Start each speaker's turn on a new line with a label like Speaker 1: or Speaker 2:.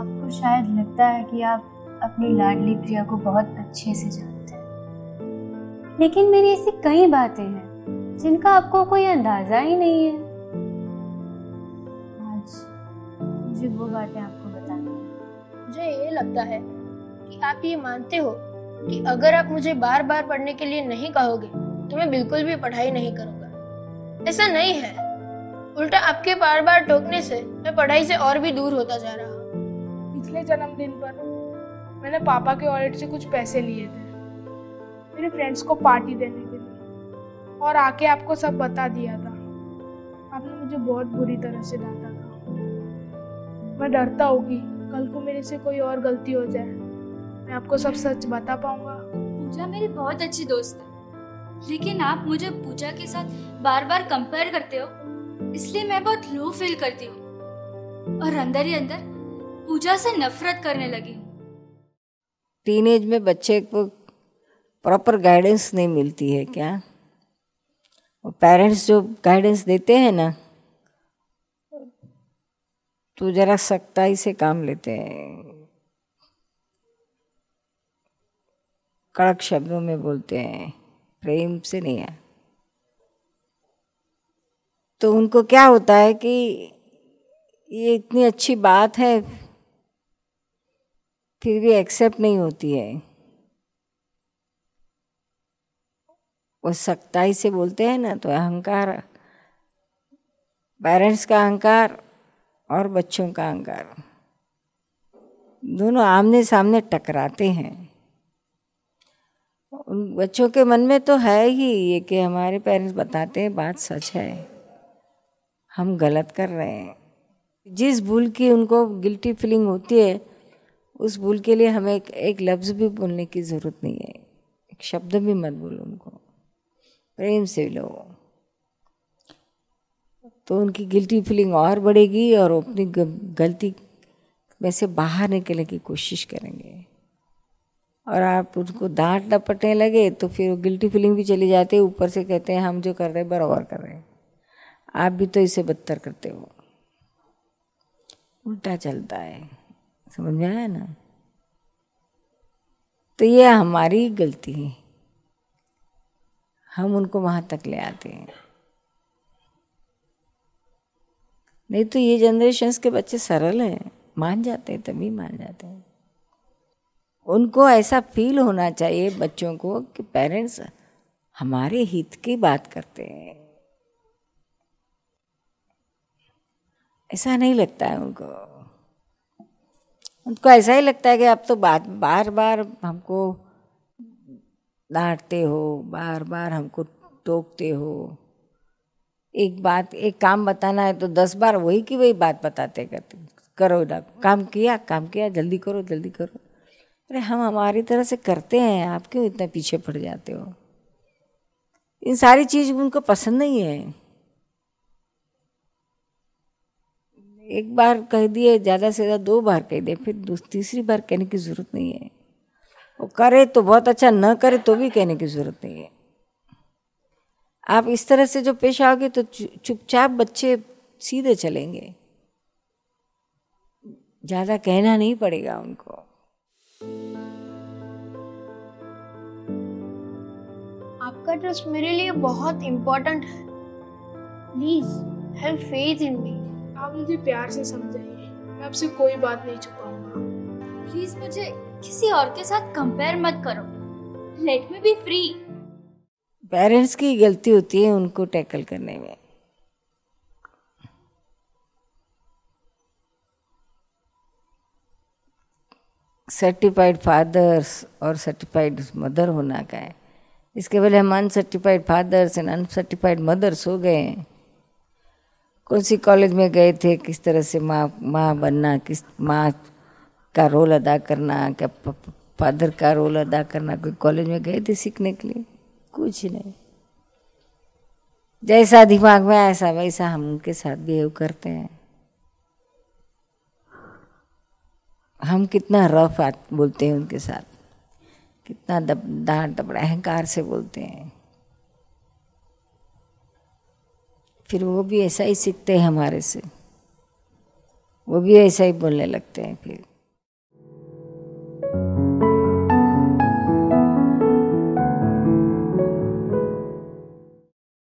Speaker 1: आपको शायद लगता है कि आप अपनी लाडली प्रिया को बहुत अच्छे से जानते हैं। लेकिन मेरी ऐसी कई बातें हैं, जिनका आपको कोई अंदाज़ा ही नहीं है। आज मुझे वो बातें आपको बतानी
Speaker 2: मुझे ये लगता है कि आप ये मानते हो कि अगर आप मुझे बार बार पढ़ने के लिए नहीं कहोगे तो मैं बिल्कुल भी पढ़ाई नहीं करूँगा। ऐसा नहीं है। उल्टा आपके बार बार टोकने से मैं पढ़ाई से और भी दूर होता जा रहा
Speaker 3: पिछले जन्मदिन पर मैंने पापा के वॉलेट से कुछ पैसे लिए थे, मेरे फ्रेंड्स को पार्टी देने के लिए और आके आपको सब बता दिया था। आपने मुझे बहुत बुरी तरह से डांटा था। मैं डरता हूँ कि कल को मेरे से कोई और गलती हो जाए। मैं आपको सब सच बता पाऊँगा।
Speaker 4: पूजा मेरी बहुत अच्छी दोस्त है, लेकिन आप मुझे पूजा के साथ बार बार कंपेयर करते हो, इसलिए मैं बहुत लो फील करती हूँ। और अंदर ही अंदर पूजा से नफरत करने लगी हूँ।
Speaker 5: टीनेज में बच्चे को प्रॉपर गाइडेंस नहीं मिलती है क्या? और पेरेंट्स जो गाइडेंस देते हैं ना तो जरा सख्ताई से काम लेते हैं। कड़क शब्दों में बोलते हैं, प्रेम से नहीं है। तो उनको क्या होता है कि ये इतनी अच्छी बात है फिर भी एक्सेप्ट नहीं होती है। वो सख्ताई से बोलते हैं ना तो अहंकार पेरेंट्स का अहंकार और बच्चों का अहंकार, दोनों आमने सामने टकराते हैं। उन बच्चों के मन में तो है ही ये कि हमारे पेरेंट्स बताते हैं, बात सच है। हम गलत कर रहे हैं। जिस भूल की उनको गिल्टी फीलिंग होती है उस भूल के लिए हमें एक, एक लफ्ज़ भी बोलने की ज़रूरत नहीं है। एक शब्द भी मत बोलो उनको। प्रेम से लो। तो उनकी गिल्टी फीलिंग और बढ़ेगी और अपनी गलती में से बाहर निकलने की कोशिश करेंगे। और आप उनको डांट डपटने लगे तो फिर वो गिल्टी फीलिंग भी चली जाती है। ऊपर से कहते हैं हम जो कर रहे हैं बराबर कर रहे हैं। आप भी तो इसे बदतर करते हो। उल्टा चलता है। समझ में आया ना? तो ये हमारी गलती है। हम उनको वहाँ तक ले आते हैं। नहीं तो ये जनरेशन के बच्चे सरल हैं, मान जाते हैं, तभी मान जाते हैं। उनको ऐसा फील होना चाहिए बच्चों को कि पेरेंट्स हमारे हित की बात करते हैं। ऐसा नहीं लगता है उनको। उनको ऐसा ही लगता है कि आप तो बात बार बार हमको डांटते हो बार बार हमको टोकते हो। एक बात, एक काम बताना है तो दस बार वही की वही बात बताते करते करो ना। काम किया काम किया, जल्दी करो जल्दी करो। अरे हम हमारी तरह से करते हैं, आप क्यों इतना पीछे पड़ जाते हो? इन सारी चीज़ उनको पसंद नहीं है। एक बार कह दिए, ज़्यादा से ज़्यादा दो बार कह दिए, फिर तीसरी बार कहने की ज़रूरत नहीं है। वो करे तो बहुत अच्छा न करे तो भी कहने की ज़रूरत नहीं है। आप इस तरह से जो पेश आओगे तो चुपचाप बच्चे सीधे चलेंगे। ज़्यादा कहना नहीं पड़ेगा उनको।
Speaker 2: आपका ट्रस्ट मेरे लिए बहुत इम्पोर्टेंट है। Please have faith in me
Speaker 3: आप मुझे प्यार से समझाइए। मैं आपसे कोई बात नहीं छुपाऊँगा।
Speaker 4: प्लीज़ मुझे किसी और के साथ कंपेयर मत करो। Let me be free
Speaker 5: parents की गलती होती है उनको टैकल करने में। सर्टिफाइड फादर्स और सर्टिफाइड मदर होना का है? इसके पहले हम uncertified fathers and uncertified mothers हो गए हैं। कौन सी कॉलेज में गए थे? किस तरह से माँ माँ बनना किस माँ का रोल अदा करना क्या फादर का रोल अदा करना? कोई कॉलेज में गए थे सीखने के लिए? कुछ नहीं। जैसा दिमाग में ऐसा वैसा हम उनके साथ बिहेव करते हैं। हम कितना रफ बोलते हैं उनके साथ। कितना दब डांट दबड़ा अहंकार से बोलते हैं। फिर वो भी ऐसा ही सीखते हैं हमारे से। वो भी ऐसा ही बोलने लगते हैं फिर।